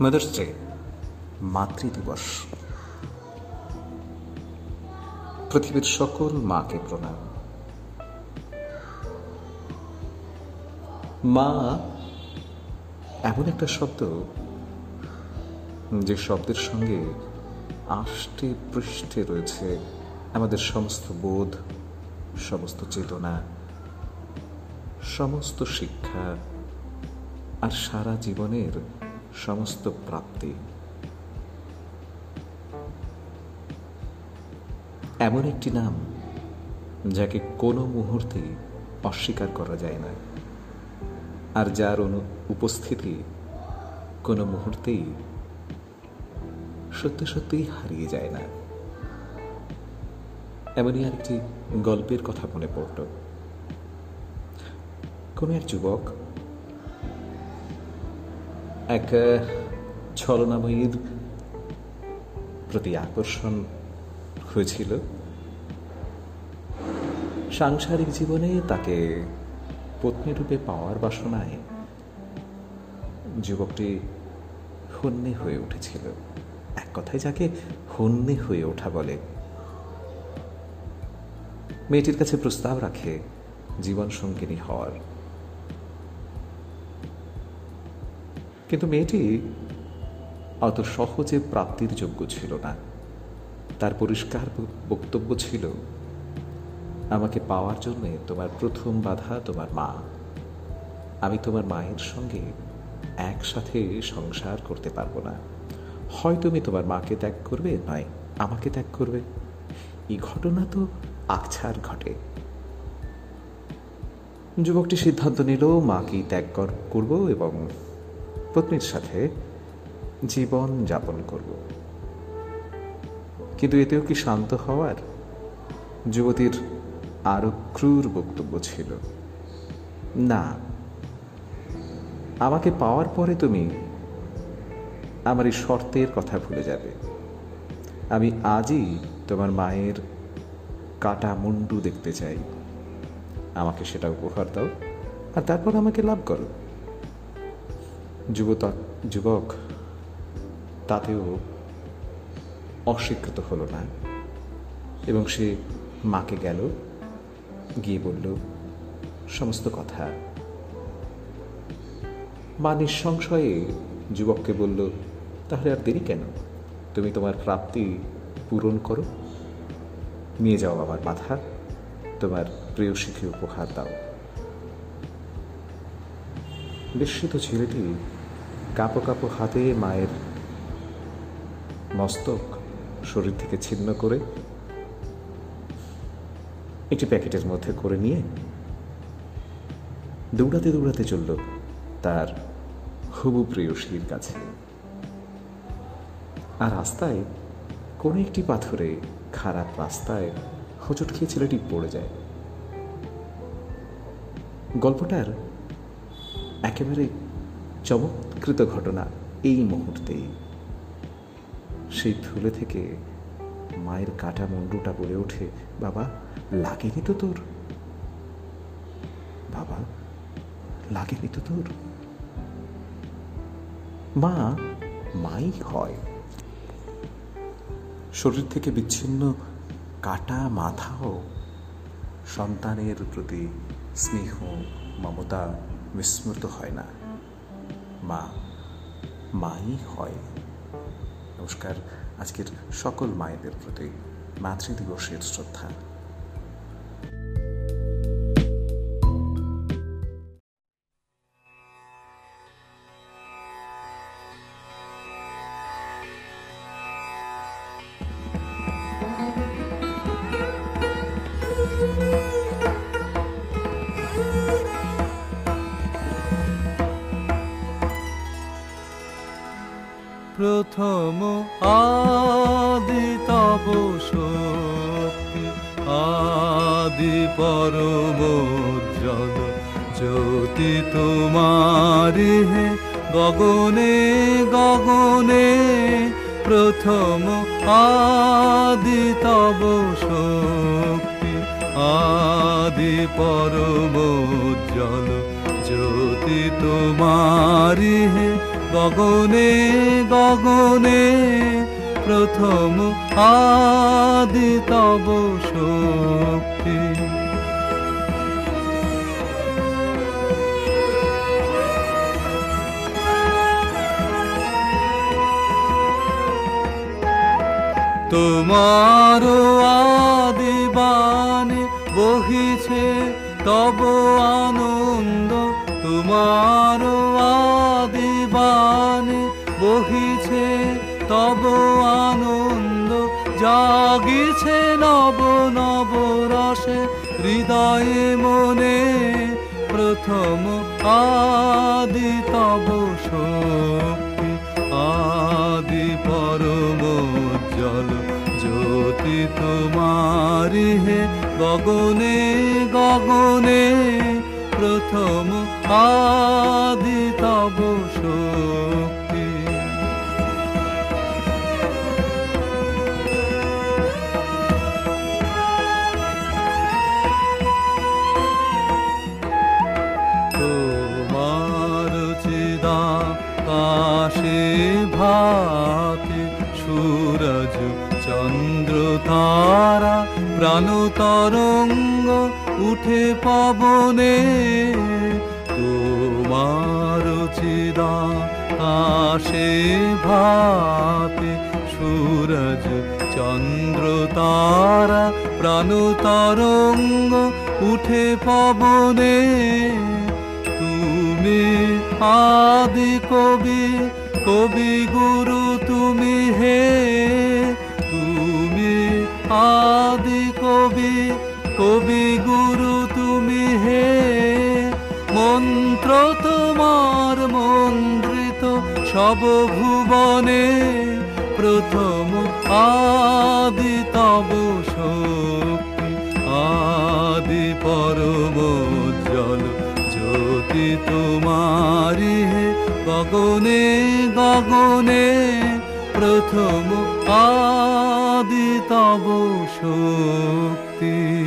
Mother's day মাতৃদিবস পৃথিবীর সকল মাকে প্রণাম। মা, এমন একটা শব্দ যে শব্দের সঙ্গে আষ্টে পৃষ্ঠে রয়েছে আমাদের সমস্ত বোধ, সমস্ত চেতনা, সমস্ত শিক্ষা আর সারা জীবনের সমস্ত প্রাপ্তি। এমন একটি নাম যাকে কোনো মুহূর্তে অস্বীকার করা যায় না। আর যার অনু উপস্থিতি কোনো মুহূর্তেই সত্যি সত্যিই হারিয়ে যায় না। এমনই আরেকটি গল্পের কথা মনে পড়ল। কোনো এক যুবক এক ছলনাময়ীর প্রতি আকর্ষণ হয়েছিল। সাংসারিক জীবনে তাকে পত্নীরূপে পাওয়ার বাসনায় যুবকটি হন্যে হয়ে উঠেছিল। এক কথায় যাকে হন্যে হয়ে ওঠা বলে। মেয়েটির কাছে প্রস্তাব রাখে জীবন সঙ্গিনী হওয়ার। কিন্তু মেয়েটি অত সহজে প্রাপ্তির যোগ্য ছিল না। তার পরিষ্কার বক্তব্য ছিল, আমাকে পাওয়ার জন্য তোমার প্রথম বাধা তোমার মা। আমি তোমার মায়ের সঙ্গে একসাথে সংসার করতে পারব না। হয় তুমি তোমার মাকে ত্যাগ করবে, নয় আমাকে ত্যাগ করবে। এই ঘটনা তো আকছার ঘটে। যুবকটি সিদ্ধান্ত নিল মাকেই ত্যাগ করব এবং পত্নীর সাথে জীবন যাপন করব। কিন্তু এতেও কি শান্ত হওয়ার? যুবতীর আরও ক্রূর বক্তব্য ছিল। না, আমাকে পাওয়ার পরে তুমি আমার এই শর্তের কথা ভুলে যাবে। আমি আজই তোমার মায়ের কাটা মুন্ডু দেখতে চাই। আমাকে সেটা উপহার দাও আর তারপর আমাকে লাভ করো। যুবত, যুবক, তাতেও অস্বীকৃত হলো না এবং সে মাকে গেল, গিয়ে বলল, সমস্ত কথা। মা নিঃসংশয়ে যুবককে বলল, তাহলে আর দেরি কেন? তুমি তোমার প্রাপ্তি পূরণ করো। নিয়ে যাও আমার মাথা তোমার প্রিয় প্রেয়সীকে উপহার দাও। বিস্মিত ছেলেটি কাপো কাঁপো হাতে মায়ের মস্তক শরীর থেকে ছিন্ন করে একটি প্যাকেটের মধ্যে করে নিয়ে দৌড়াতে দৌড়াতে চলল তার হবু প্রেয়সীর কাছে। আর রাস্তায় কোনো একটি পাথরে খারাপ রাস্তায় হোঁচট খেয়ে ছেলেটি পড়ে যায়। গল্পটার একেবারে চমৎকৃত ঘটনা এই মুহূর্তেই সেই থুলে থেকে মায়ের কাটা মুন্ডুটা বলে ওঠে, বাবা, লাগেনি তো তোর? বাবা, লাগেনি তো তোর? মা, মাই হয়। শরীর থেকে বিচ্ছিন্ন কাটা মাথাও সন্তানের প্রতি স্নেহ, মমতা, বিস্মৃত হয় না। মা মাই হয়। নমস্কার। আজকের সকল মায়েদের প্রতি মাতৃদিবসের শ্রদ্ধা। প্রথম আদি তব শক্তি আদি পরম উজ্জ্বল। জ্যোতি তোমারি হে গগনে গগনে, প্রথম আদি তব শক্তি আদি পরম উজ্জ্বল। জ্যোতি তোমারি হে গগনে গগনে প্রথম আদি তব শক্তি তোমার আদিবানে বহিছে তব আনন্দ তোমার আদিবানে বহিছে, তব আনন্দ জাগিছে নব নব রসে হৃদয়ে মনে প্রথম আদি তব শক্তি, আদি পরম জল জ্যোতি তোমারি হে, গগনে গগনে প্রথম আদি তব শক্তি। তোমার চিদা কাশে ভাতে সূরজ চন্দ্র তারা প্রাণ তরঙ্গ উঠে পবনে তোমার চিদা কাশে ভাতে সূরজ চন্দ্র তারা প্রাণ তরঙ্গ উঠে পবনে তুমি আদি কবি কবি গুরু তুমি হে, তুমি আদি কবি কবি গুরু মন্ত্র তোমার মন্ত্রিত সব ভুবনে প্রথম আদি তব শক্তি, আদি পরম জল জ্যোতি তোমারি হে গগনে গগনে প্রথম আদি তব শক্তি।